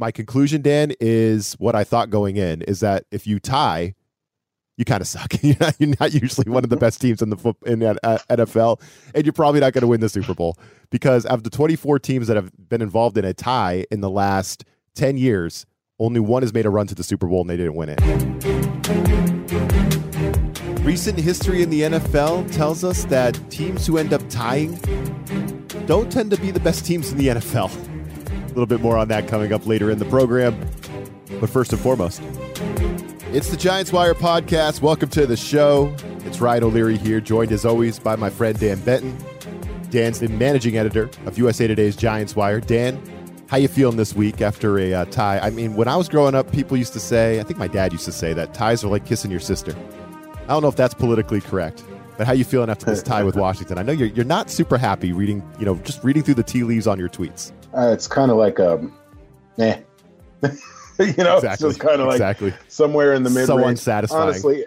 my conclusion, Dan, is what I thought going in is that if you tie, you kind of suck. You're not, you're not, usually one of the best teams in the in the uh, NFL, and you're probably not going to win the Super Bowl because of the 24 teams that have been involved in a tie in the last 10 years, only one has made a run to the Super Bowl and they didn't win it. Recent history in the NFL tells us that teams who end up tying don't tend to be the best teams in the NFL. A little bit more on that coming up later in the program. But first and foremost, it's the Giants Wire podcast. Welcome to the show. It's Ryan O'Leary here, joined as always by my friend Dan Benton. Dan's the managing editor of USA Today's Giants Wire. Dan, how you feeling this week after a uh, tie? I mean, when I was growing up, people used to say, I think my dad used to say that ties are like kissing your sister. I don't know if that's politically correct, but how you feeling after this tie with Washington? I know you're you're not super happy reading, you know, just reading through the tea leaves on your tweets. Uh, it's kind of like um, eh. you know, exactly. it's just kind of like exactly. somewhere in the mid. So unsatisfying. Honestly,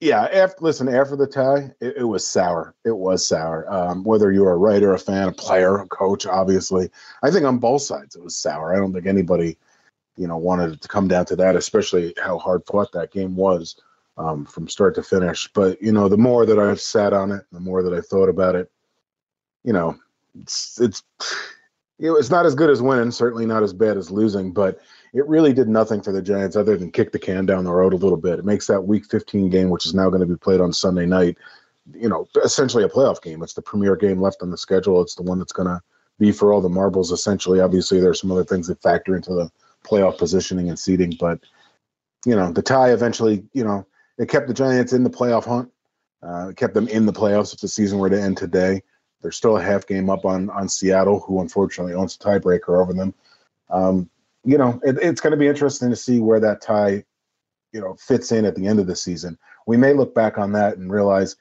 yeah. After listen, after the tie, it, it was sour. It was sour. Um, whether you're a writer, a fan, a player, a coach, obviously, I think on both sides it was sour. I don't think anybody, you know, wanted it to come down to that, especially how hard fought that game was um, from start to finish. But you know, the more that I've sat on it, the more that I thought about it, you know, it's it's it was not as good as winning, certainly not as bad as losing, but it really did nothing for the Giants other than kick the can down the road a little bit. It makes that Week 15 game, which is now going to be played on Sunday night, you know, essentially a playoff game. It's the premier game left on the schedule. It's the one that's going to be for all the marbles. Essentially, obviously, there are some other things that factor into the playoff positioning and seeding, but you know, the tie eventually, you know, it kept the Giants in the playoff hunt. Uh, it kept them in the playoffs if the season were to end today. They're still a half game up on on Seattle, who unfortunately owns a tiebreaker over them. Um, you know, it, it's going to be interesting to see where that tie, you know, fits in at the end of the season. We may look back on that and realize,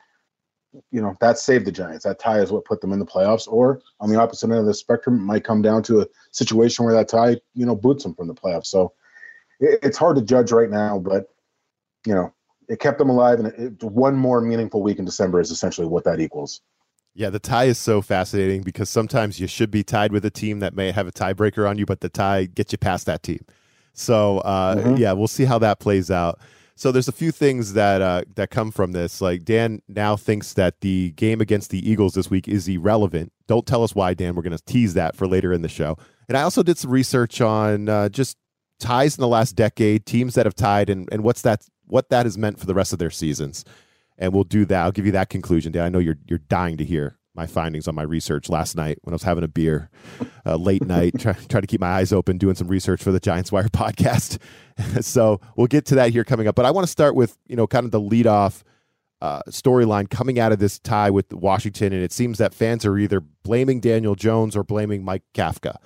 you know, that saved the Giants. That tie is what put them in the playoffs. Or on the opposite end of the spectrum, it might come down to a situation where that tie, you know, boots them from the playoffs. So it, it's hard to judge right now, but you know, it kept them alive, and it, one more meaningful week in December is essentially what that equals. Yeah, the tie is so fascinating because sometimes you should be tied with a team that may have a tiebreaker on you, but the tie gets you past that team. So uh, mm-hmm. yeah, we'll see how that plays out. So there's a few things that uh, that come from this. Like Dan now thinks that the game against the Eagles this week is irrelevant. Don't tell us why, Dan. We're going to tease that for later in the show. And I also did some research on uh, just ties in the last decade, teams that have tied, and, and what's that what that has meant for the rest of their seasons and we'll do that. I'll give you that conclusion. Dan, I know you're you're dying to hear my findings on my research last night when I was having a beer, uh, late night, trying try to keep my eyes open, doing some research for the Giants Wire podcast. so we'll get to that here coming up. But I want to start with you know kind of the lead off uh, storyline coming out of this tie with Washington, and it seems that fans are either blaming Daniel Jones or blaming Mike Kafka,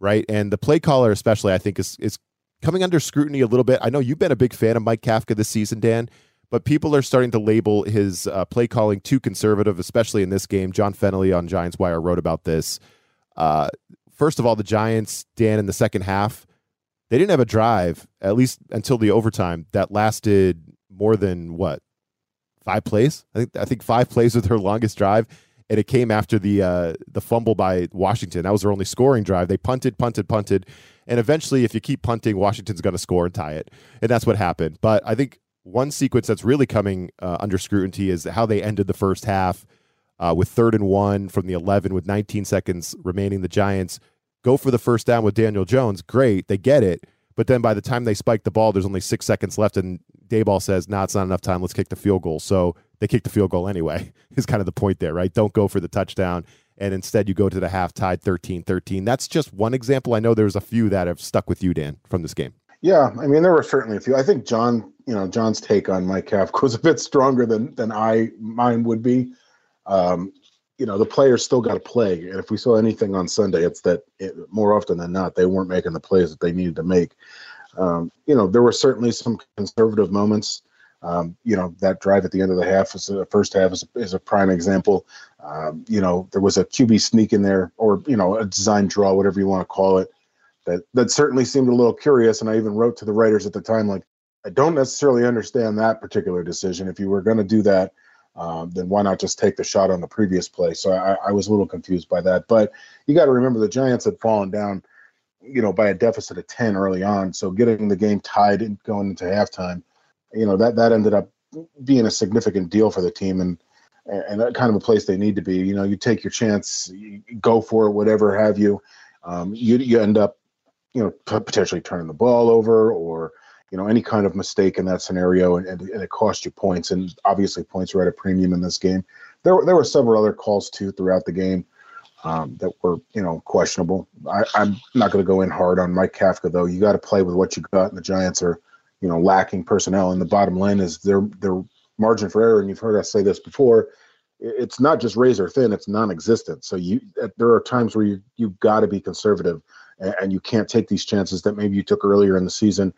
right? And the play caller, especially, I think is is coming under scrutiny a little bit. I know you've been a big fan of Mike Kafka this season, Dan but people are starting to label his uh, play calling too conservative, especially in this game. John Fennelly on Giants Wire wrote about this. Uh, first of all, the Giants, Dan, in the second half, they didn't have a drive, at least until the overtime, that lasted more than what five plays. I think I think five plays was their longest drive, and it came after the uh, the fumble by Washington. That was their only scoring drive. They punted, punted, punted, and eventually, if you keep punting, Washington's going to score and tie it, and that's what happened. But I think one sequence that's really coming uh, under scrutiny is how they ended the first half uh, with third and one from the 11 with 19 seconds remaining. The Giants go for the first down with Daniel Jones. Great, they get it. But then by the time they spike the ball, there's only six seconds left, and Daboll says, "Nah, it's not enough time. Let's kick the field goal." So they kick the field goal anyway. Is kind of the point there, right? Don't go for the touchdown, and instead you go to the half tied 13-13. That's just one example. I know there's a few that have stuck with you, Dan, from this game. Yeah, I mean there were certainly a few. I think John, you know, John's take on Mike Kafka was a bit stronger than than I mine would be. Um, you know, the players still got to play, and if we saw anything on Sunday, it's that it, more often than not they weren't making the plays that they needed to make. Um, you know, there were certainly some conservative moments. Um, you know, that drive at the end of the half, is the first half, is a, is a prime example. Um, you know, there was a QB sneak in there, or you know, a design draw, whatever you want to call it that that certainly seemed a little curious and i even wrote to the writers at the time like i don't necessarily understand that particular decision if you were going to do that um, then why not just take the shot on the previous play so I, I was a little confused by that but you got to remember the giants had fallen down you know, by a deficit of 10 early on. So getting the game tied and going into halftime, you know, that, that ended up being a significant deal for the team and, and kind of a place they need to be. You know, you take your chance, you go for it, whatever have you. Um, you, you end up, you know, potentially turning the ball over or, you know, any kind of mistake in that scenario and, and, and it cost you points. And obviously points were at a premium in this game. There, there were several other calls too throughout the game um, that were you know questionable. I, am not going to go in hard on Mike Kafka though. You got to play with what you got, and the Giants are you know lacking personnel. And the bottom line is their their margin for error. And you've heard us say this before. It's not just razor thin; it's non-existent. So you there are times where you you've got to be conservative, and, and, you can't take these chances that maybe you took earlier in the season.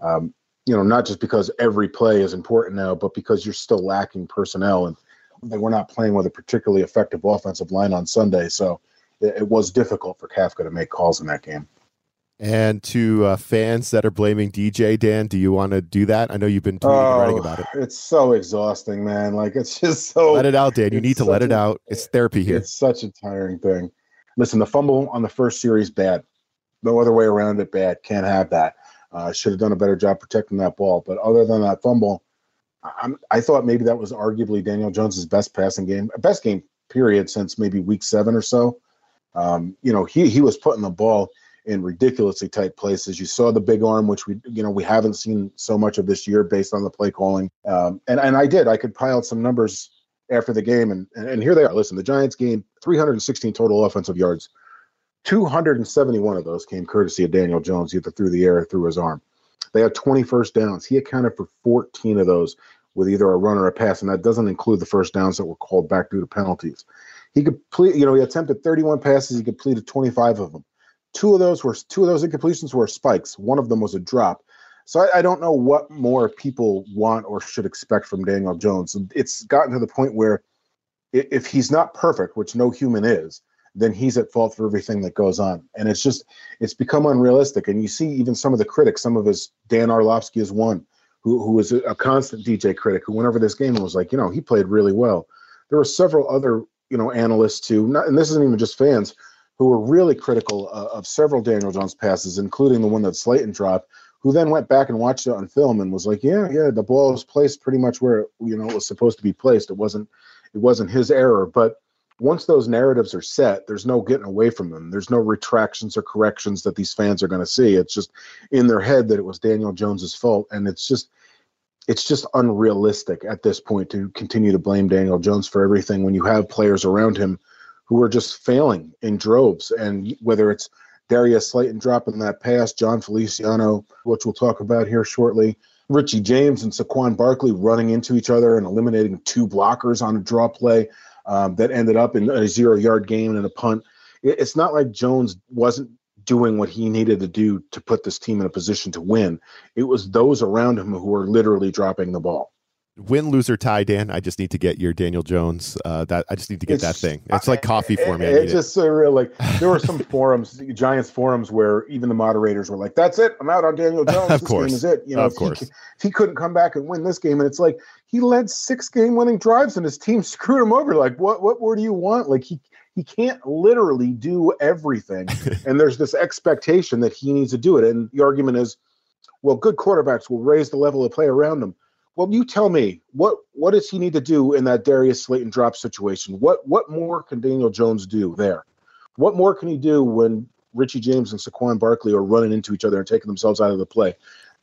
Um, you know, not just because every play is important now, but because you're still lacking personnel and they were not playing with a particularly effective offensive line on Sunday, so it, it was difficult for Kafka to make calls in that game. And to uh, fans that are blaming DJ, Dan, do you want to do that? I know you've been tweeting oh, and writing about it. It's so exhausting, man. Like it's just so. Let it out, Dan. You need to let it a, out. It's therapy here. It's such a tiring thing. Listen, the fumble on the first series bad. No other way around it. Bad. Can't have that. Uh, should have done a better job protecting that ball. But other than that fumble, I'm, I thought maybe that was arguably Daniel Jones's best passing game, best game period since maybe week seven or so. Um, you know, he he was putting the ball in ridiculously tight places. You saw the big arm, which we you know we haven't seen so much of this year based on the play calling. Um, and and I did. I could pile out some numbers after the game, and and here they are. Listen, the Giants gained 316 total offensive yards. 271 of those came courtesy of Daniel Jones, either through the air or through his arm. They had 20 first downs. He accounted for 14 of those with either a run or a pass, and that doesn't include the first downs that were called back due to penalties. He complete, you know, he attempted 31 passes. He completed 25 of them. Two of those were two of those incompletions were spikes. One of them was a drop. So I, I don't know what more people want or should expect from Daniel Jones. It's gotten to the point where if he's not perfect, which no human is, then he's at fault for everything that goes on. And it's just, it's become unrealistic. And you see even some of the critics, some of his, Dan Orlovsky is one, who, who was a constant DJ critic, who went over this game and was like, you know, he played really well. There were several other, you know, analysts too, not, and this isn't even just fans, who were really critical uh, of several Daniel Jones passes, including the one that Slayton dropped, who then went back and watched it on film and was like, yeah, yeah, the ball was placed pretty much where, you know, it was supposed to be placed. It wasn't, it wasn't his error, but once those narratives are set, there's no getting away from them. There's no retractions or corrections that these fans are going to see. It's just in their head that it was Daniel Jones's fault, and it's just it's just unrealistic at this point to continue to blame Daniel Jones for everything when you have players around him who are just failing in droves. And whether it's Darius Slayton dropping that pass, Jon Feliciano, which we'll talk about here shortly, Richie James and Saquon Barkley running into each other and eliminating two blockers on a draw play um, that ended up in a zero yard game and a punt. It's not like Jones wasn't doing what he needed to do to put this team in a position to win. It was those around him who were literally dropping the ball win, lose or tie, Dan. I just need to get your Daniel Jones. Uh, that I just need to get it's, that thing. It's like coffee for me. it's just so real. Like there were some forums, Giants forums, where even the moderators were like, "That's it. I'm out on Daniel Jones. of this course. game is it." You know, of course. He, if he couldn't come back and win this game, and it's like he led six game-winning drives, and his team screwed him over. Like, what? What more do you want? Like he he can't literally do everything, and there's this expectation that he needs to do it. And the argument is, well, good quarterbacks will raise the level of play around them well, you tell me what what does he need to do in that Darius Slayton drop situation? What what more can Daniel Jones do there? What more can he do when Richie James and Saquon Barkley are running into each other and taking themselves out of the play?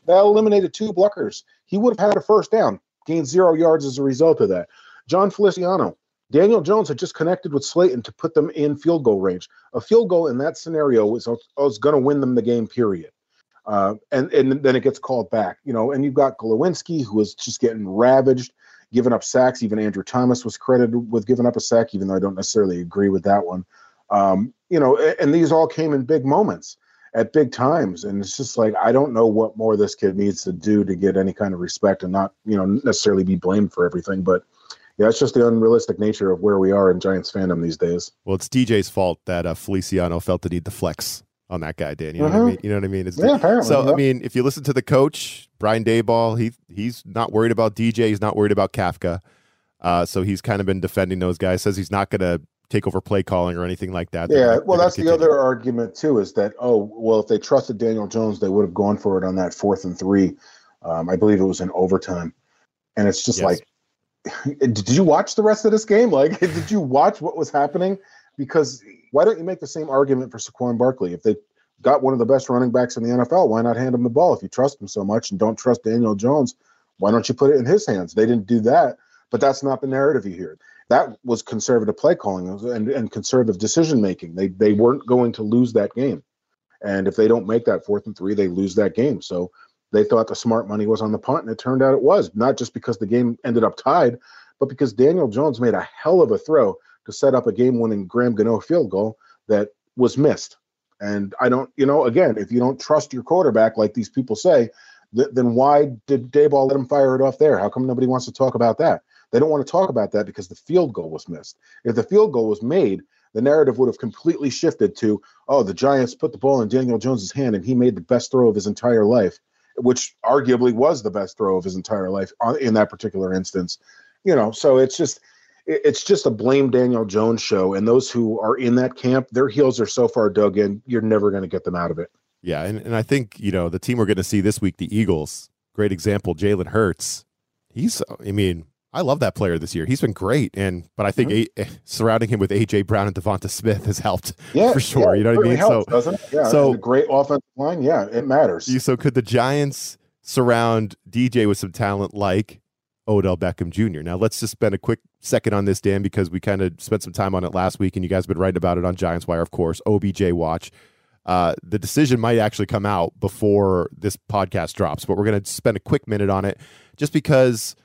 That eliminated two blockers. He would have had a first down, gained zero yards as a result of that. Jon Feliciano, Daniel Jones had just connected with Slayton to put them in field goal range. A field goal in that scenario was, was going to win them the game, period. Uh, and and then it gets called back, you know. And you've got Glowinski who was just getting ravaged, giving up sacks. Even Andrew Thomas was credited with giving up a sack, even though I don't necessarily agree with that one. Um, you know, and these all came in big moments at big times, and it's just like I don't know what more this kid needs to do to get any kind of respect and not, you know, necessarily be blamed for everything, but. Yeah, it's just the unrealistic nature of where we are in Giants fandom these days. Well, it's DJ's fault that uh, Feliciano felt the need to flex on that guy, Dan. You know what I mm-hmm. mean? You know what I mean? It's yeah, apparently. So I mean, if you listen to the coach, Brian Daboll, he he's not worried about DJ. He's not worried about Kafka. Uh, so he's kind of been defending those guys. Says he's not going to take over play calling or anything like that. Yeah, well, that's the other argument too. Is that oh well, if they trusted Daniel Jones, they would have gone for it on that fourth and three. Um, I believe it was in overtime, and it's just yes. like, did you watch the rest of this game? Like, did you watch what was happening? Because why don't you make the same argument for Saquon Barkley? If they got one of the best running backs in the NFL, why not hand him the ball? If you trust him so much and don't trust Daniel Jones, why don't you put it in his hands? They didn't do that, but that's not the narrative you hear. That was conservative play calling and, and conservative decision making. They they weren't going to lose that game, and if they don't make that fourth and three, they lose that game. So they thought the smart money was on the punt, and it turned out it was not just because the game ended up tied, but because Daniel Jones made a hell of a throw to set up a game-winning Graham Gano field goal that was missed. And I don't, you know, again, if you don't trust your quarterback like these people say, th- then why did Daboll let him fire it off there? How come nobody wants to talk about that? They don't want to talk about that because the field goal was missed. If the field goal was made, the narrative would have completely shifted to, oh, the Giants put the ball in Daniel Jones's hand and he made the best throw of his entire life, which arguably was the best throw of his entire life in that particular instance. You know, so it's just it's just a blame Daniel Jones show. And those who are in that camp, their heels are so far dug in, you're never going to get them out of it. Yeah, and, and I think, you know, the team we're going to see this week, the Eagles, great example, Jalen Hurts. He's, I mean, I love that player this year. He's been great, and but I think mm-hmm. a, surrounding him with AJ Brown and DeVonta Smith has helped yeah, for sure. Yeah, you know what I mean? Helps, so, yeah, so great offensive line. Yeah, it matters. So could the Giants surround DJ with some talent like Odell Beckham Jr. Now, let's just spend a quick second on this, Dan, because we kind of spent some time on it last week, and you guys have been writing about it on Giants Wire, of course. OBJ watch. Uh, the decision might actually come out before this podcast drops, but we're going to spend a quick minute on it just because,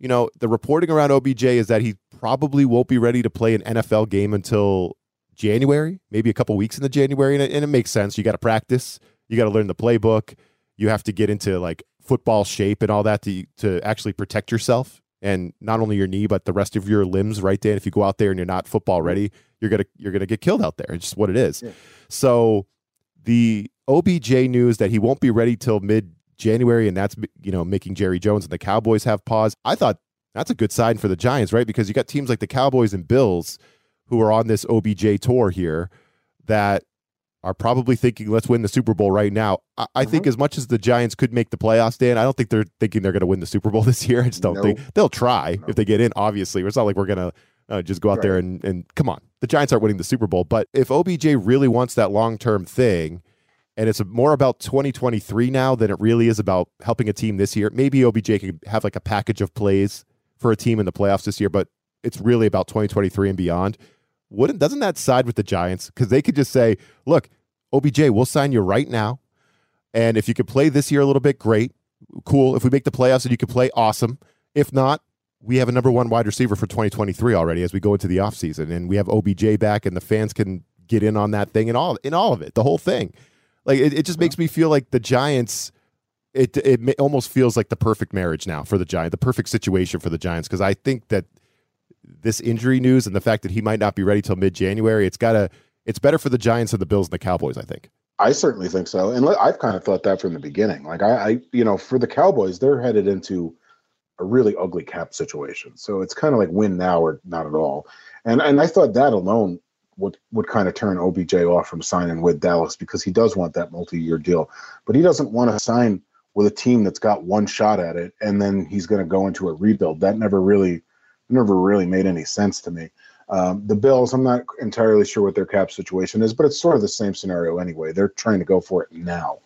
you know, the reporting around OBJ is that he probably won't be ready to play an NFL game until January, maybe a couple weeks in the January. And it, and it makes sense. You got to practice, you got to learn the playbook, you have to get into like football shape and all that to to actually protect yourself and not only your knee but the rest of your limbs right dan if you go out there and you're not football ready you're gonna you're gonna get killed out there it's just what it is yeah. so the obj news that he won't be ready till mid january and that's you know making jerry jones and the cowboys have pause i thought that's a good sign for the giants right because you got teams like the cowboys and bills who are on this obj tour here that are probably thinking, let's win the Super Bowl right now. I, I think mm-hmm. as much as the Giants could make the playoffs, Dan, I don't think they're thinking they're going to win the Super Bowl this year. I just don't think they'll try if they get in, obviously. It's not like we're going to uh, just go out right. there and, and come on. The Giants aren't winning the Super Bowl. But if OBJ really wants that long term thing, and it's more about 2023 now than it really is about helping a team this year, maybe OBJ can have like a package of plays for a team in the playoffs this year, but it's really about 2023 and beyond wouldn't doesn't that side with the Giants? Because they could just say, look, OBJ, we'll sign you right now. And if you could play this year a little bit, great. Cool. If we make the playoffs and you could play, awesome. If not, we have a number one wide receiver for 2023 already as we go into the offseason. And we have OBJ back and the fans can get in on that thing and all in all of it, the whole thing. Like it, it just makes me feel like the Giants it it almost feels like the perfect marriage now for the Giants, the perfect situation for the Giants because I think that this injury news and the fact that he might not be ready till mid January, it's got to it's better for the Giants and the Bills and the Cowboys. I think. I certainly think so, and I've kind of thought that from the beginning. Like I, I, you know, for the Cowboys, they're headed into a really ugly cap situation, so it's kind of like win now or not at all. And and I thought that alone would would kind of turn OBJ off from signing with Dallas because he does want that multi-year deal, but he doesn't want to sign with a team that's got one shot at it, and then he's going to go into a rebuild. That never really never really made any sense to me. Um, the Bills, I'm not entirely sure what their cap situation is, but it's sort of the same scenario anyway. They're trying to go for it now.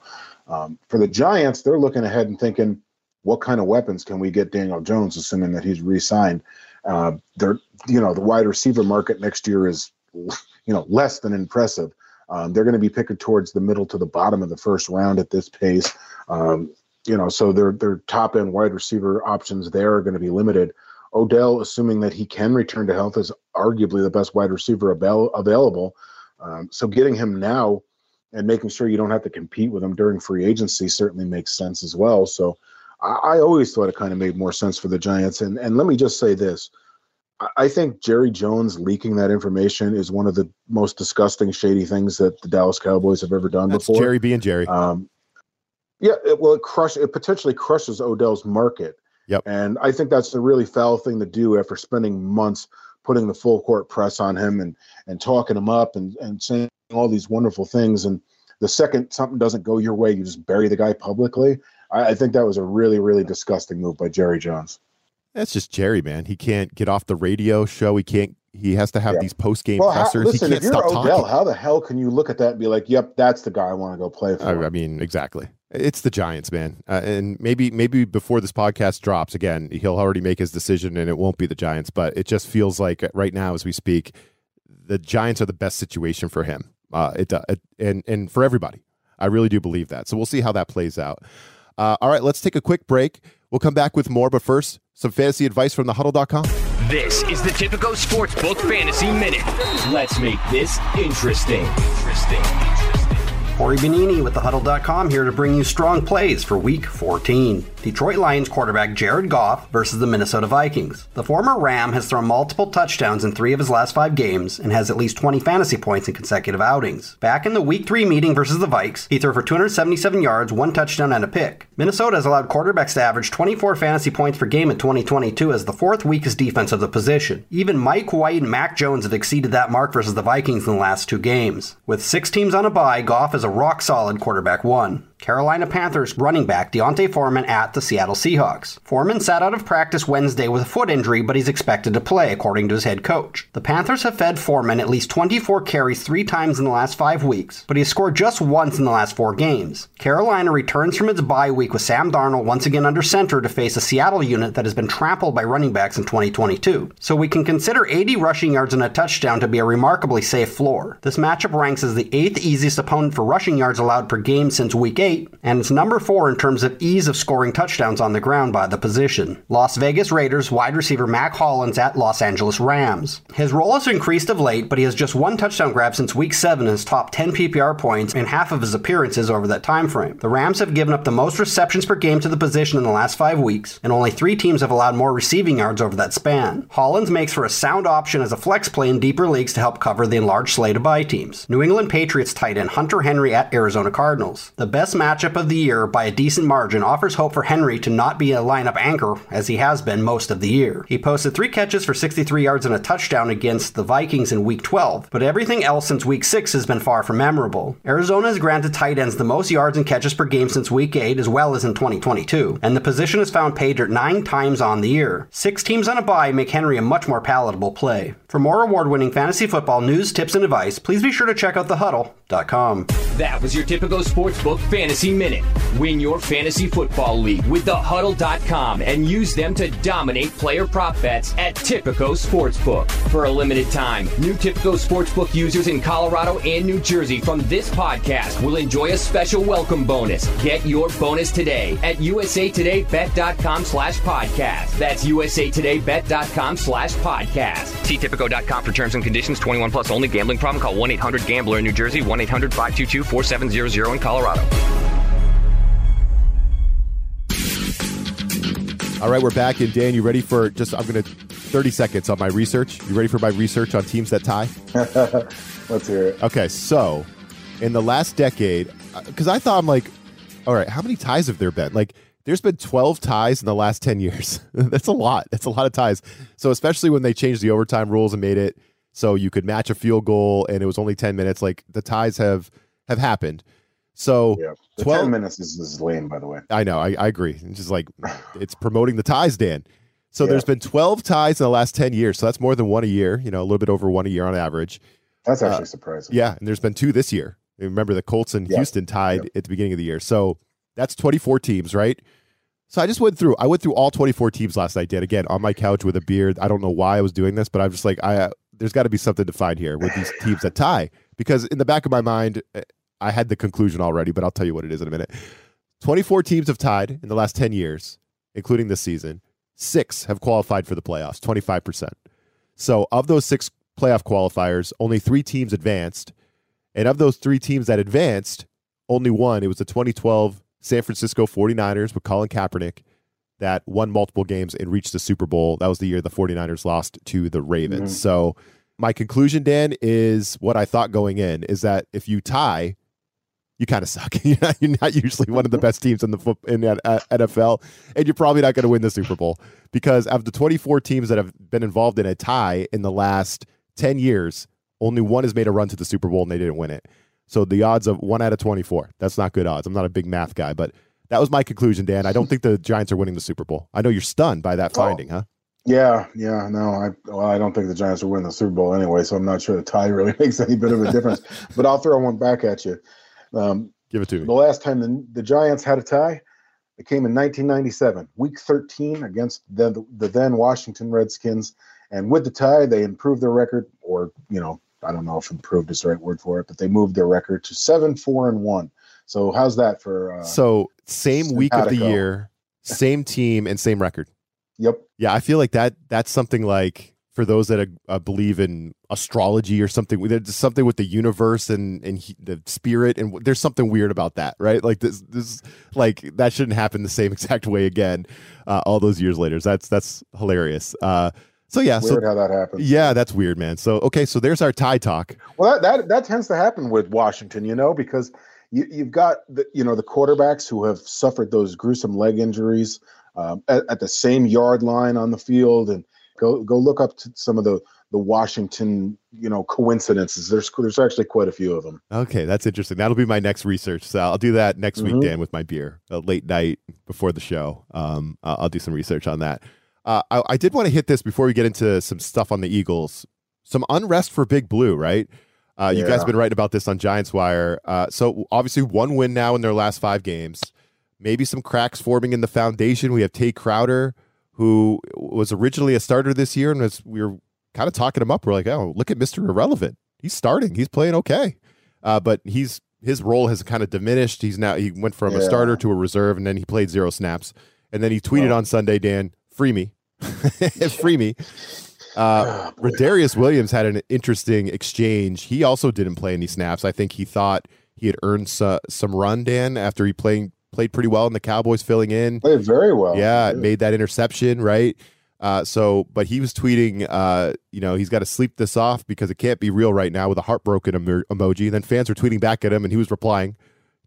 Um, for the Giants, they're looking ahead and thinking, what kind of weapons can we get Daniel Jones, assuming that he's re-signed? Uh, they're, you know, the wide receiver market next year is, you know, less than impressive. Um, they're going to be picking towards the middle to the bottom of the first round at this pace. Um, you know, so their their top end wide receiver options there are going to be limited. Odell, assuming that he can return to health, is arguably the best wide receiver available. Um, so getting him now and making sure you don't have to compete with him during free agency certainly makes sense as well. So I, I always thought it kind of made more sense for the Giants. And and let me just say this. I think Jerry Jones leaking that information is one of the most disgusting, shady things that the Dallas Cowboys have ever done That's before. Jerry being Jerry. Um, yeah, it, well, it crush it potentially crushes Odell's market Yep. And I think that's a really foul thing to do after spending months putting the full court press on him and and talking him up and and saying all these wonderful things. And the second something doesn't go your way, you just bury the guy publicly. I, I think that was a really really disgusting move by Jerry Jones. That's just Jerry, man. He can't get off the radio show. He can't. He has to have yeah. these post game well, pressers. How, listen, he can't if you're Odell, talking. how the hell can you look at that and be like, "Yep, that's the guy I want to go play for"? I, I mean, exactly. It's the Giants, man. Uh, and maybe maybe before this podcast drops again, he'll already make his decision, and it won't be the Giants. But it just feels like right now, as we speak, the Giants are the best situation for him. Uh, it, uh, it and and for everybody. I really do believe that. So we'll see how that plays out. Uh, all right, let's take a quick break. We'll come back with more, but first, some fantasy advice from thehuddle.com. This is the Tipico Sportsbook Fantasy Minute. Let's make this interesting. Interesting. Corey Benini with thehuddle.com here to bring you strong plays for week 14. Detroit Lions quarterback Jared Goff versus the Minnesota Vikings. The former Ram has thrown multiple touchdowns in three of his last five games and has at least 20 fantasy points in consecutive outings. Back in the week three meeting versus the Vikes, he threw for 277 yards, one touchdown, and a pick. Minnesota has allowed quarterbacks to average 24 fantasy points per game in 2022 as the fourth weakest defense of the position. Even Mike White and Mac Jones have exceeded that mark versus the Vikings in the last two games. With six teams on a bye, Goff is a rock solid quarterback one. Carolina Panthers running back D'Onta Foreman at the Seattle Seahawks. Foreman sat out of practice Wednesday with a foot injury, but he's expected to play, according to his head coach. The Panthers have fed Foreman at least 24 carries three times in the last five weeks, but he has scored just once in the last four games. Carolina returns from its bye week with Sam Darnold once again under center to face a Seattle unit that has been trampled by running backs in 2022. So we can consider 80 rushing yards and a touchdown to be a remarkably safe floor. This matchup ranks as the eighth easiest opponent for rushing yards allowed per game since week 8 and it's number four in terms of ease of scoring touchdowns on the ground by the position. Las Vegas Raiders wide receiver Mack Hollins at Los Angeles Rams. His role has increased of late, but he has just one touchdown grab since week 7 and has topped 10 PPR points in half of his appearances over that time frame. The Rams have given up the most receptions per game to the position in the last five weeks, and only three teams have allowed more receiving yards over that span. Hollins makes for a sound option as a flex play in deeper leagues to help cover the enlarged slate of bye teams. New England Patriots tight end Hunter Henry at Arizona Cardinals. The best matchup of the year by a decent margin offers hope for Henry to not be a lineup anchor as he has been most of the year. He posted three catches for 63 yards and a touchdown against the Vikings in week 12, but everything else since week 6 has been far from memorable. Arizona has granted tight ends the most yards and catches per game since week 8 as well as in 2022, and the position has found dirt nine times on the year. Six teams on a bye make Henry a much more palatable play. For more award winning fantasy football news, tips, and advice, please be sure to check out thehuddle.com. That was your Tipico Sportsbook Fantasy Minute. Win your fantasy football league with thehuddle.com and use them to dominate player prop bets at Tipico Sportsbook. For a limited time, new Tipico Sportsbook users in Colorado and New Jersey from this podcast will enjoy a special welcome bonus. Get your bonus today at usatodaybet.com slash podcast. That's usatodaybet.com slash podcast. See Tipico.com for terms and conditions. 21 plus only. Gambling problem? Call 1-800-GAMBLER in New Jersey. 1-800-522-4700 in Colorado. All right, we're back. And Dan, you ready for just, I'm going to 30 seconds on my research. You ready for my research on teams that tie? Let's hear it. Okay, so in the last decade, because uh, I thought I'm like, all right, how many ties have there been? Like, there's been 12 ties in the last 10 years. That's a lot. That's a lot of ties. So, especially when they changed the overtime rules and made it so you could match a field goal and it was only 10 minutes, like the ties have have happened. So yeah, the 12 10 minutes is, is lame, by the way. I know, I, I agree. It's just like it's promoting the ties, Dan. So yeah. there's been 12 ties in the last 10 years. So that's more than one a year, you know, a little bit over one a year on average. That's actually uh, surprising. Yeah. And there's been two this year. Remember the Colts and Houston tied at the beginning of the year. So that's 24 teams, right? So I just went through. I went through all 24 teams last night. Dan again on my couch with a beard. I don't know why I was doing this, but I'm just like, I uh, there's got to be something to find here with these teams that tie because in the back of my mind, eh, I had the conclusion already, but I'll tell you what it is in a minute. 24 teams have tied in the last 10 years, including this season. Six have qualified for the playoffs, 25%. So, of those six playoff qualifiers, only three teams advanced. And of those three teams that advanced, only one, it was the 2012 San Francisco 49ers with Colin Kaepernick that won multiple games and reached the Super Bowl. That was the year the 49ers lost to the Ravens. Mm-hmm. So, my conclusion, Dan, is what I thought going in is that if you tie you kind of suck. you're, not, you're not usually one of the best teams in the foot, in the NFL, uh, and you're probably not going to win the Super Bowl because of the 24 teams that have been involved in a tie in the last 10 years, only one has made a run to the Super Bowl and they didn't win it. So the odds of one out of 24, that's not good odds. I'm not a big math guy, but that was my conclusion, Dan. I don't think the Giants are winning the Super Bowl. I know you're stunned by that oh. finding, oh. huh? Yeah, yeah, no, I well, I don't think the Giants will win the Super Bowl anyway, so I'm not sure the tie really makes any bit of a difference. but I'll throw one back at you. Um, Give it to me. The last time the, the Giants had a tie, it came in 1997, Week 13 against the, the then Washington Redskins, and with the tie, they improved their record, or you know, I don't know if improved is the right word for it, but they moved their record to seven, four, and one. So how's that for? Uh, so same week of the year, same team, and same record. Yep. Yeah, I feel like that that's something like for those that uh, believe in astrology or something. There's something with the universe and and he, the spirit, and there's something weird about that, right? Like this, this, like that shouldn't happen the same exact way again. Uh, all those years later, that's that's hilarious. Uh, so yeah, weird so, how that happens. Yeah, that's weird, man. So okay, so there's our tie talk. Well, that that, that tends to happen with Washington, you know, because you, you've got the you know the quarterbacks who have suffered those gruesome leg injuries um, at, at, the same yard line on the field, and go go look up to some of the the Washington you know coincidences. There's there's actually quite a few of them. Okay, that's interesting. That'll be my next research. So I'll do that next mm-hmm. week, Dan, with my beer, a late night before the show. Um, I'll, I'll do some research on that. Uh, I, I did want to hit this before we get into some stuff on the Eagles. Some unrest for Big Blue, right? Uh, yeah. You guys have been writing about this on Giants Wire. Uh, so obviously, one win now in their last five games maybe some cracks forming in the foundation. We have Tae Crowder, who was originally a starter this year, and as we were kind of talking him up, we're like, oh, look at Mister Irrelevant. He's starting. He's playing okay, uh, but he's his role has kind of diminished. He's now he went from yeah. a starter to a reserve, and then he played zero snaps, and then he tweeted well, on Sunday, Dan, free me, free me. Uh, oh, Rodarius Williams had an interesting exchange. He also didn't play any snaps. I think he thought he had earned su- some run, Dan, after he playing played pretty well in the Cowboys filling in. Played very well. Yeah, yeah. made that interception, right? Uh, so, but he was tweeting, uh, you know, he's got to sleep this off because it can't be real right now with a heartbroken em- emoji. And then fans were tweeting back at him, and he was replying,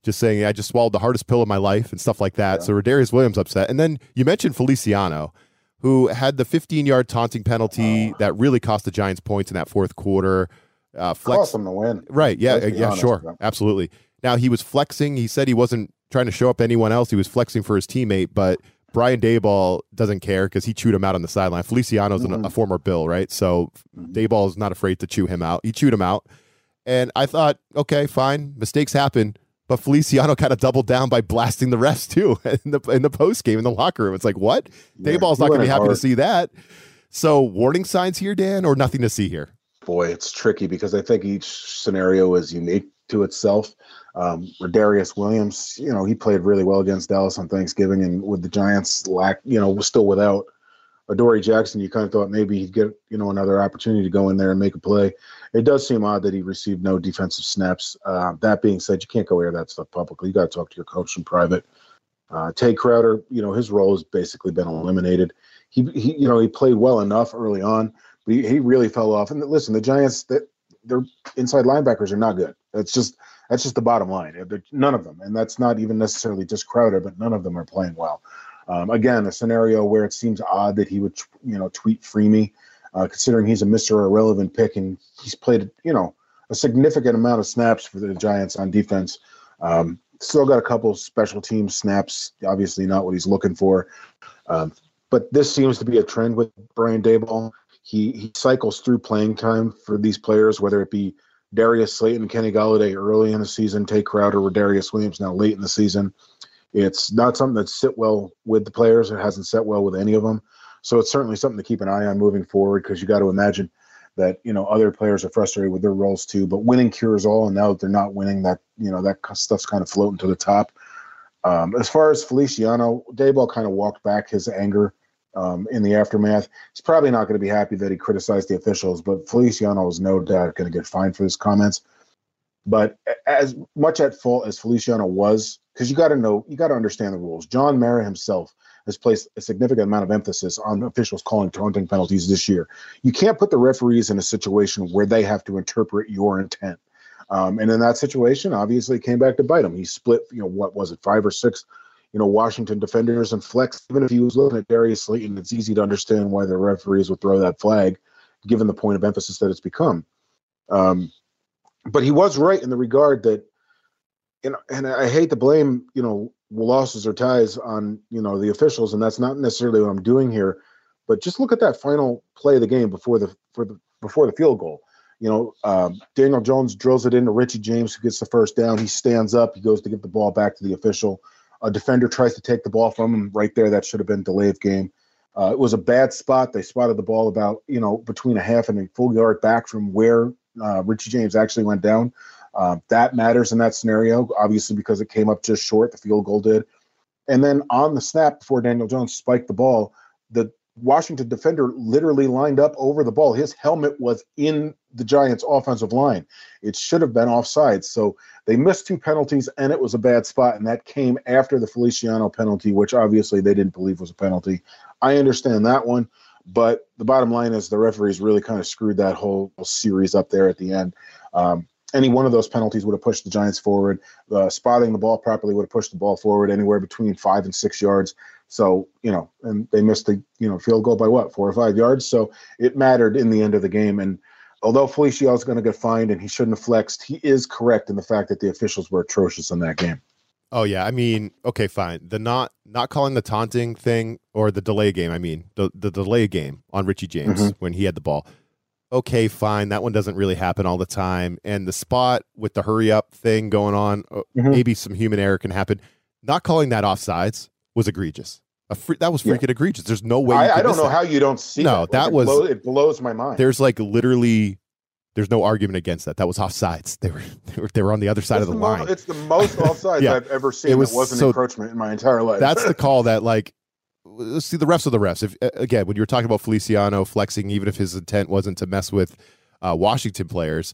just saying, "I just swallowed the hardest pill of my life" and stuff like that. Yeah. So Rodarius Williams upset, and then you mentioned Feliciano, who had the 15-yard taunting penalty oh. that really cost the Giants points in that fourth quarter. Uh, flex, cost them the win. Right? Yeah, yeah, sure, absolutely. Now he was flexing. He said he wasn't trying to show up anyone else. He was flexing for his teammate, but Brian Daboll doesn't care because he chewed him out on the sideline. Feliciano's mm-hmm. a former Bill, right? So mm-hmm. Daboll is not afraid to chew him out. He chewed him out. And I thought, okay, fine, mistakes happen. But Feliciano kind of doubled down by blasting the refs too in the in the post game in the locker room. It's like, what? Yeah, Daboll's not going to be happy hard. to see that. So warning signs here, Dan, or nothing to see here? Boy, it's tricky because I think each scenario is unique to itself. Um, Rodarius Williams, you know, he played really well against Dallas on Thanksgiving, and with the Giants lack, you know, was still without Adoree Jackson. You kind of thought maybe he'd get, you know, another opportunity to go in there and make a play. It does seem odd that he received no defensive snaps. Uh, that being said, you can't go air that stuff publicly. You got to talk to your coach in private. Uh, Tae Crowder, you know, his role has basically been eliminated. He, he you know, he played well enough early on, but he, he really fell off. And listen, the Giants, that their inside linebackers are not good. That's just that's just the bottom line. None of them, and that's not even necessarily just Crowder, but none of them are playing well. Um, again, a scenario where it seems odd that he would, you know, tweet free me, uh, considering he's a Mr. Irrelevant pick and he's played, you know, a significant amount of snaps for the Giants on defense. Um, still got a couple special team snaps, obviously not what he's looking for. Um, but this seems to be a trend with Brian Daboll. He he cycles through playing time for these players, whether it be Darius Slayton, Kenny Golladay early in the season, Tae Crowder or Darius Williams now late in the season. It's not something that sit well with the players. It hasn't set well with any of them. So it's certainly something to keep an eye on moving forward because you got to imagine that you know other players are frustrated with their roles too. But winning cures all, and now that they're not winning, that you know that stuff's kind of floating to the top. Um, as far as Feliciano, Daboll kind of walked back his anger um, in the aftermath. He's probably not going to be happy that he criticized the officials, but Feliciano is no doubt going to get fined for his comments. But as much at fault as Feliciano was, because you got to know, you got to understand the rules. John Mara himself has placed a significant amount of emphasis on officials calling taunting penalties this year. You can't put the referees in a situation where they have to interpret your intent. Um, and in that situation, obviously, came back to bite him. He split, you know, what was it, five or six, you know, Washington defenders and flex. Even if he was looking at Darius Slayton, it's easy to understand why the referees would throw that flag, given the point of emphasis that it's become. Um, but he was right in the regard that, you know, and I hate to blame, you know, losses or ties on, you know, the officials, and that's not necessarily what I'm doing here. But just look at that final play of the game before the for the before the field goal. You know, um, Daniel Jones drills it into Richie James, who gets the first down. He stands up. He goes to give the ball back to the official. A defender tries to take the ball from him right there. That should have been delay of game. Uh, it was a bad spot. They spotted the ball about you know between a half and a full yard back from where uh, Richie James actually went down. Uh, that matters in that scenario, obviously because it came up just short. The field goal did, and then on the snap before Daniel Jones spiked the ball, the Washington defender literally lined up over the ball. His helmet was in the Giants' offensive line. It should have been offside. So they missed two penalties, and it was a bad spot. And that came after the Feliciano penalty, which obviously they didn't believe was a penalty. I understand that one, but the bottom line is the referees really kind of screwed that whole series up there at the end. Um, any one of those penalties would have pushed the Giants forward. Uh, spotting the ball properly would have pushed the ball forward anywhere between five and six yards. So, you know, and they missed the, you know, field goal by what, four or five yards. So it mattered in the end of the game. And although Felicio is going to get fined and he shouldn't have flexed, he is correct in the fact that the officials were atrocious in that game. Oh yeah, I mean, okay, fine. The not not calling the taunting thing or the delay game. I mean, the the delay game on Richie James mm-hmm. when he had the ball. Okay, fine. That one doesn't really happen all the time. And the spot with the hurry up thing going on, uh, mm-hmm. maybe some human error can happen. Not calling that offsides was egregious. Free, that was freaking yeah. egregious. There's no way. I, I don't know that. how you don't see. No, that, that it was. Blow, it blows my mind. There's like literally, there's no argument against that. That was offsides. They were they were, they were on the other side it's of the, the line. Most, it's the most offsides yeah. I've ever seen. It was, wasn't so, encroachment in my entire life. that's the call that like. See the refs of the refs. If again, when you were talking about Feliciano flexing, even if his intent wasn't to mess with uh, Washington players,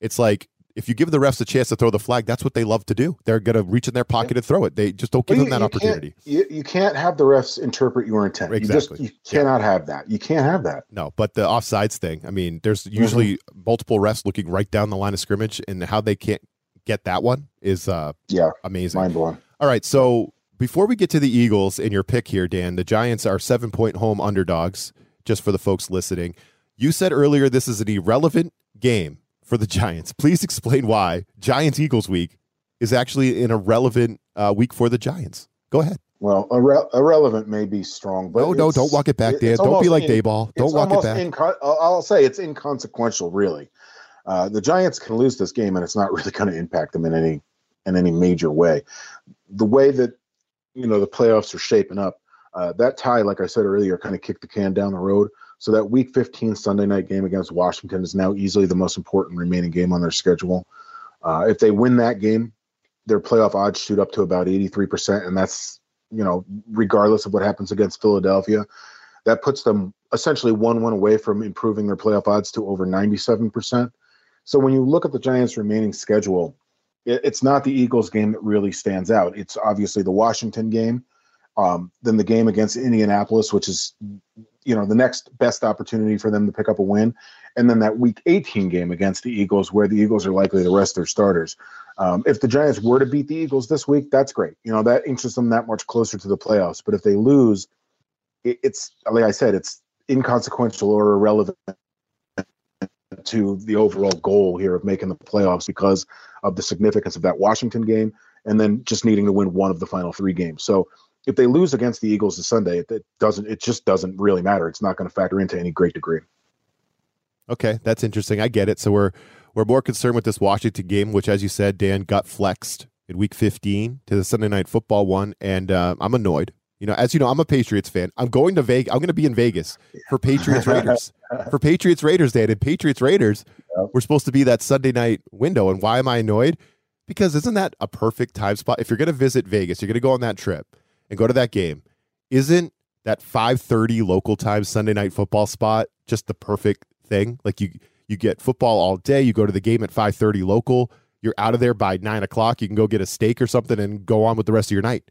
it's like if you give the refs a chance to throw the flag, that's what they love to do. They're going to reach in their pocket yeah. and throw it. They just don't give well, them that opportunity. You, you, can't have the refs interpret your intent. Exactly. You, just, you cannot yeah. have that. You can't have that. No, but the offsides thing, I mean, there's usually mm-hmm. multiple refs looking right down the line of scrimmage, and how they can't get that one is uh, yeah amazing. Mind blowing. All right, so before we get to the Eagles in your pick here, Dan, the Giants are seven point home underdogs, just for the folks listening. You said earlier this is an irrelevant game for the Giants. Please explain why Giants Eagles week is actually an irrelevant uh, week for the Giants. Go ahead. Well, irre- irrelevant may be strong, but no, no, don't walk it back, Dan. Don't be like in, Daboll. Don't walk it back. Inco- I'll say it's inconsequential, really. Uh, the Giants can lose this game, and it's not really going to impact them in any in any major way. The way that you know the playoffs are shaping up, uh, that tie, like I said earlier, kind of kicked the can down the road. So that Week 15 Sunday night game against Washington is now easily the most important remaining game on their schedule. Uh, if they win that game, their playoff odds shoot up to about 83%, and that's you know regardless of what happens against Philadelphia. That puts them essentially one one away from improving their playoff odds to over 97%. So when you look at the Giants' remaining schedule, it, it's not the Eagles game that really stands out. It's obviously the Washington game, um, then the game against Indianapolis, which is you know the next best opportunity for them to pick up a win, and then that Week 18 game against the Eagles, where the Eagles are likely to rest their starters. Um, if the Giants were to beat the Eagles this week, that's great. You know that inches them that much closer to the playoffs. But if they lose, it, it's like I said, it's inconsequential or irrelevant to the overall goal here of making the playoffs because of the significance of that Washington game and then just needing to win one of the final three games. So if they lose against the Eagles this Sunday, it, it doesn't. It just doesn't really matter. It's not going to factor into any great degree. Okay, that's interesting. I get it. So we're we're more concerned with this Washington game, which, as you said, Dan got flexed in Week 15 to the Sunday Night Football one, and uh, I'm annoyed. You know, as you know, I'm a Patriots fan. I'm going to Vegas. I'm going to be in Vegas for Patriots Raiders. for Patriots Raiders Day, and Patriots Raiders, yep. we're supposed to be that Sunday night window. And why am I annoyed? Because isn't that a perfect time spot? If you're going to visit Vegas, you're going to go on that trip and go to that game, isn't that 5:30 local time Sunday night football spot just the perfect thing? Like you you get football all day, you go to the game at 5:30 local, you're out of there by nine o'clock. You can go get a steak or something and go on with the rest of your night.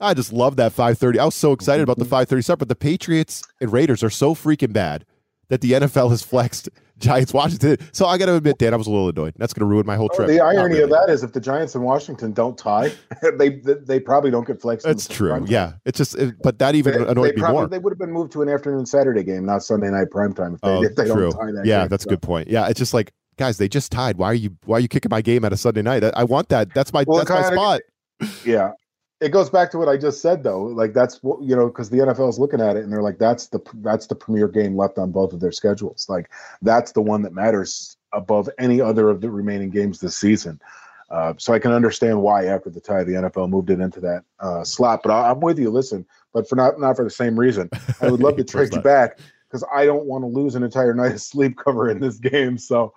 I just love that 5:30. I was so excited about the 5:30 start, but the Patriots and Raiders are so freaking bad that the NFL has flexed Giants Washington. So I got to admit, Dan, I was a little annoyed. That's going to ruin my whole trip. the irony really. of that is, if the Giants and Washington don't tie, they they probably don't get flexed. That's true. Yeah, it's just, it, but that even they, annoyed they me probably, more. They would have been moved to an afternoon Saturday game, not Sunday night prime time. If they, oh, if they true. don't tie that. Yeah, game, that's so. a good point. Yeah, it's just like guys, they just tied. Why are you why are you kicking my game at a Sunday night? I, I want that. That's my well, that's my spot. Yeah, it goes back to what I just said though. Like that's what you know because the NFL is looking at it and they're like that's the that's the premier game left on both of their schedules. Like that's the one that matters above any other of the remaining games this season. Uh, so I can understand why after the tie the NFL moved it into that uh, slot. But I, am with you. Listen, but for not not for the same reason. I would love to trade you back because I don't want to lose an entire night of sleep covering this game. So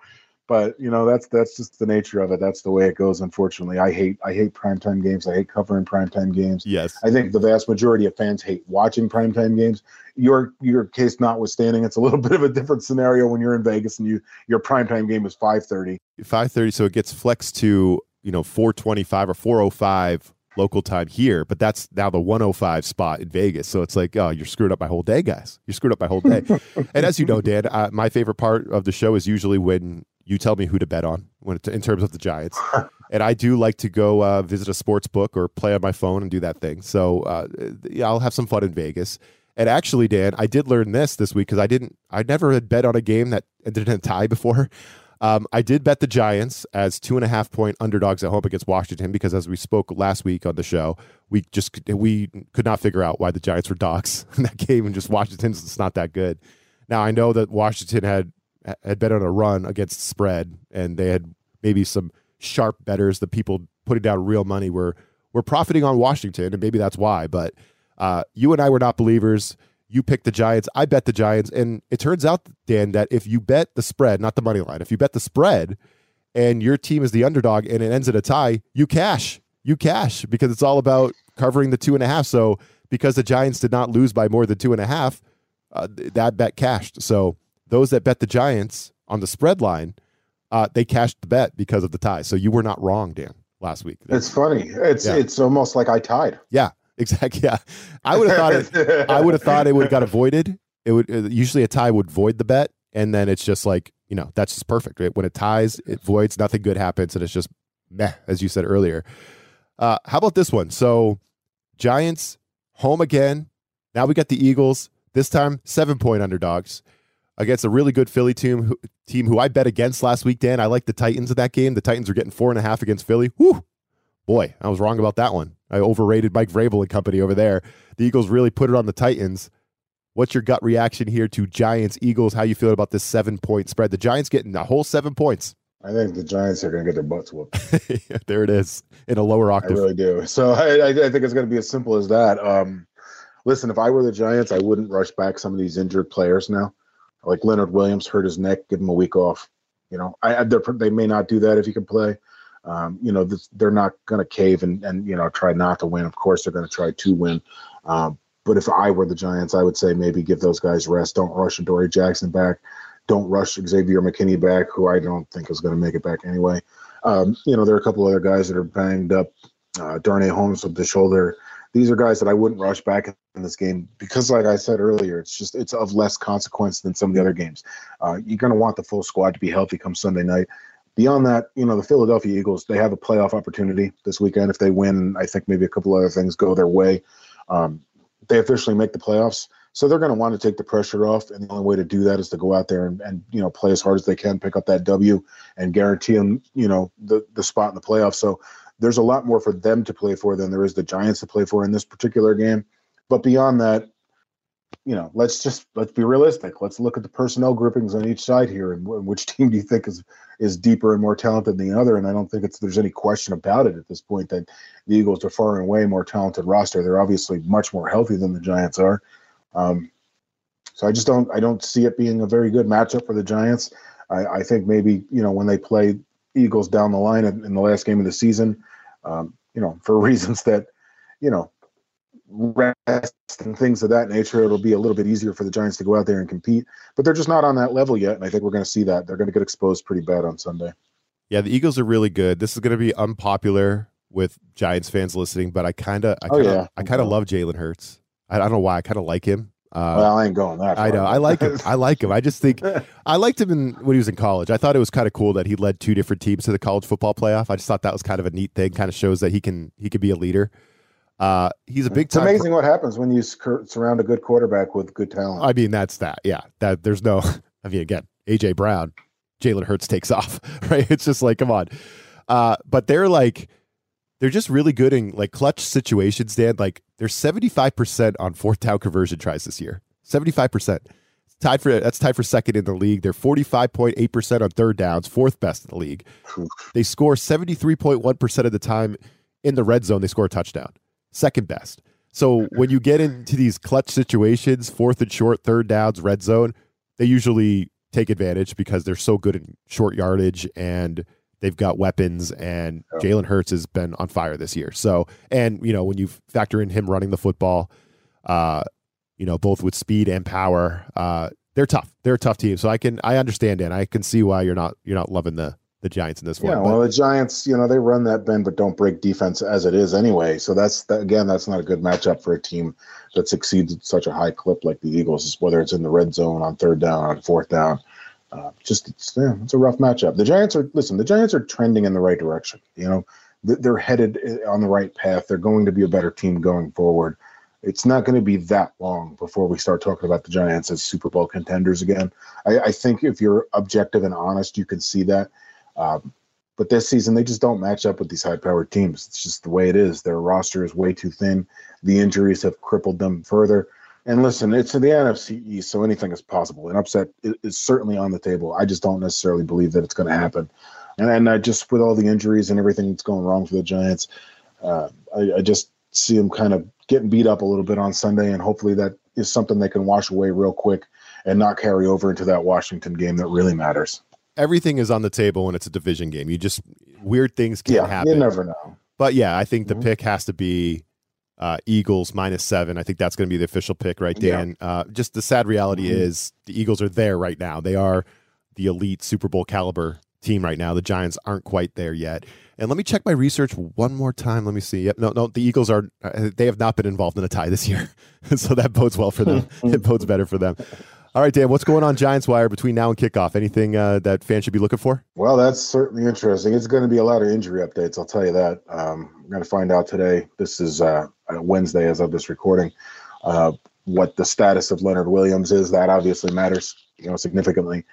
but you know that's that's just the nature of it. That's the way it goes. Unfortunately, I hate I hate primetime games. I hate covering primetime games. Yes, I think the vast majority of fans hate watching primetime games. Your your case notwithstanding, it's a little bit of a different scenario when you're in Vegas and you your primetime game is five thirty. Five thirty, so it gets flexed to you know four twenty five or four oh five local time here, but that's now the 105 spot in Vegas. So it's like, oh, you're screwed up my whole day, guys. You're screwed up my whole day. and as you know, Dan, uh, my favorite part of the show is usually when you tell me who to bet on when it, in terms of the Giants. and I do like to go uh, visit a sports book or play on my phone and do that thing. So uh, yeah, I'll have some fun in Vegas. And actually, Dan, I did learn this this week because I didn't, I never had bet on a game that ended in a tie before. Um, I did bet the Giants as two and a half point underdogs at home against Washington because, as we spoke last week on the show, we just we could not figure out why the Giants were dogs in that game, and just Washington's it's not that good. Now I know that Washington had had been on a run against spread, and they had maybe some sharp betters. The people putting down real money were were profiting on Washington, and maybe that's why. But uh, you and I were not believers. You picked the Giants. I bet the Giants, and it turns out, Dan, that if you bet the spread, not the money line, if you bet the spread, and your team is the underdog, and it ends in a tie, you cash. You cash because it's all about covering the two and a half. So because the Giants did not lose by more than two and a half, uh, that bet cashed. So those that bet the Giants on the spread line, uh, they cashed the bet because of the tie. So you were not wrong, Dan, last week. It's funny. It's yeah. it's almost like I tied. Yeah, exactly. Yeah, I would have thought it. I would have thought it would have got avoided. It would uh, usually a tie would void the bet, and then it's just like you know that's just perfect. Right? When it ties, it voids. Nothing good happens, and it's just meh, as you said earlier. Uh, how about this one? So Giants home again. Now we got the Eagles. This time seven point underdogs against a really good Philly team who, team who I bet against last week, Dan. I like the Titans in that game. The Titans are getting four and a half against Philly. Whew. Boy, I was wrong about that one. I overrated Mike Vrabel and company over there. The Eagles really put it on the Titans. What's your gut reaction here to Giants Eagles? How you feel about this seven point spread? The Giants getting the whole seven points. I think the Giants are going to get their butts whooped. yeah, there it is in a lower octave. I really do. So I, I think it's going to be as simple as that. Um, listen, if I were the Giants, I wouldn't rush back some of these injured players now like Leonard Williams hurt his neck, give him a week off. You know, I, they may not do that if he can play. Um, you know, this, they're not going to cave and and you know try not to win. Of course, they're going to try to win. Um, but if I were the Giants, I would say maybe give those guys rest. Don't rush Adoree' Jackson back. Don't rush Xavier McKinney back, who I don't think is going to make it back anyway. Um, you know, there are a couple other guys that are banged up. Uh, Darnay Holmes with the shoulder these are guys that I wouldn't rush back in this game because, like I said earlier, it's just it's of less consequence than some of the other games. Uh, you're going to want the full squad to be healthy come Sunday night. Beyond that, you know, the Philadelphia Eagles they have a playoff opportunity this weekend if they win. I think maybe a couple other things go their way. Um, they officially make the playoffs, so they're going to want to take the pressure off, and the only way to do that is to go out there and, and you know play as hard as they can, pick up that W, and guarantee them you know the the spot in the playoffs. So there's a lot more for them to play for than there is the Giants to play for in this particular game. But beyond that, you know, let's just let's be realistic. Let's look at the personnel groupings on each side here, and, which team do you think is is deeper and more talented than the other? And I don't think it's there's any question about it at this point that the Eagles are far and away more talented roster. They're obviously much more healthy than the Giants are. Um, so I just don't I don't see it being a very good matchup for the Giants. I, I think maybe you know when they play Eagles down the line in, in the last game of the season, um, you know, for reasons that, you know, rest and things of that nature, it'll be a little bit easier for the Giants to go out there and compete. But they're just not on that level yet, and I think we're going to see that. They're going to get exposed pretty bad on Sunday. Yeah, the Eagles are really good. This is going to be unpopular with Giants fans listening, but I kind of, I kind of, oh, yeah. I kind of love Jalen Hurts. I, I, don't know why. I kind of like him. Uh, well, I ain't going that. Far. I know. I like him. I like him. I just think I liked him in, when he was in college. I thought it was kind of cool that he led two different teams to the college football playoff. I just thought that was kind of a neat thing. Kind of shows that he can he could be a leader. Uh, he's a big. It's amazing pro- what happens when you surround a good quarterback with good talent. I mean, that's that. Yeah, that there's no. I mean, again, AJ Brown, Jalen Hurts takes off. Right? It's just like, come on. Uh, but they're like they're just really good in like clutch situations, Dan. Like they're 75% on fourth down conversion tries this year. 75%. Tied for that's tied for second in the league. They're 45.8% on third downs, fourth best in the league. They score 73.1% of the time in the red zone, they score a touchdown. Second best. So when you get into these clutch situations, fourth and short, third downs, red zone, they usually take advantage because they're so good in short yardage and They've got weapons, and Jalen Hurts has been on fire this year. So, and you know, when you factor in him running the football, uh, you know, both with speed and power, uh, they're tough. They're a tough team. So I can I understand and I can see why you're not you're not loving the the Giants in this one. Yeah, well, the Giants, you know, they run that bend but don't break defense as it is anyway. So that's that, again, that's not a good matchup for a team that succeeds at such a high clip like the Eagles, whether it's in the red zone on third down, on fourth down. Uh, just it's, yeah, it's a rough matchup. The Giants are listen. The Giants are trending in the right direction. You know, they're headed uh, on the right path. They're going to be a better team going forward. It's not going to be that long before we start talking about the Giants as Super Bowl contenders again. I, I think if you're objective and honest, you can see that. Um, but this season, they just don't match up with these high-powered teams. It's just the way it is. Their roster is way too thin. The injuries have crippled them further. And listen, it's in the NFC East, so anything is possible. An upset is certainly on the table. I just don't necessarily believe that it's going to happen. And and I just with all the injuries and everything that's going wrong for the Giants, uh, I, I just see them kind of getting beat up a little bit on Sunday, and hopefully that is something they can wash away real quick and not carry over into that Washington game that really matters. Everything is on the table when it's a division game. You just weird things can yeah, happen. You never know. But yeah, I think the mm-hmm. pick has to be uh, Eagles minus seven. I think that's going to be the official pick, right, Dan? Yeah. Uh, just the sad reality mm-hmm. is the Eagles are there right now. They are the elite Super Bowl caliber team right now. The Giants aren't quite there yet. And let me check my research one more time. Let me see. Yep, no, no, the Eagles are. Uh, they have not been involved in a tie this year, so that bodes well for them. it bodes better for them. All right, Dan, what's going on Giants Wire between now and kickoff? Anything uh, that fans should be looking for? Well, that's certainly interesting. It's going to be a lot of injury updates. I'll tell you that. Um, I'm going to find out today. This is uh, Wednesday as of this recording. Uh, what the status of Leonard Williams is. That obviously matters, you know, significantly.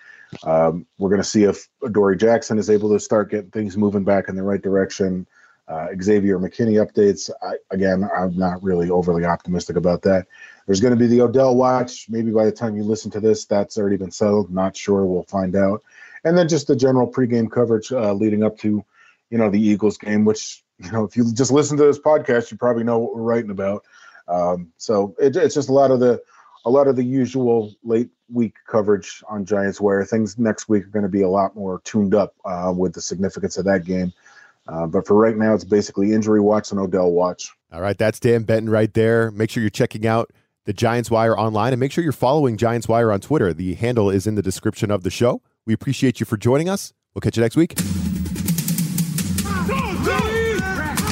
Um, we're going to see if Adoree' Jackson is able to start getting things moving back in the right direction. Uh, Xavier McKinney updates. I, again, I'm not really overly optimistic about that. There's going to be the Odell watch. Maybe by the time you listen to this, that's already been settled. Not sure. We'll find out. And then just the general pregame coverage uh, leading up to, you know, the Eagles game, which you know, if you just listen to this podcast, you probably know what we're writing about. Um, so it, it's just a lot of the a lot of the usual late week coverage on Giants where things next week are going to be a lot more tuned up uh, with the significance of that game. Uh, but for right now, it's basically injury watch and Odell watch. All right, that's Dan Benton right there. Make sure you're checking out the Giants Wire online, and make sure you're following Giants Wire on Twitter. The handle is in the description of the show. We appreciate you for joining us. We'll catch you next week.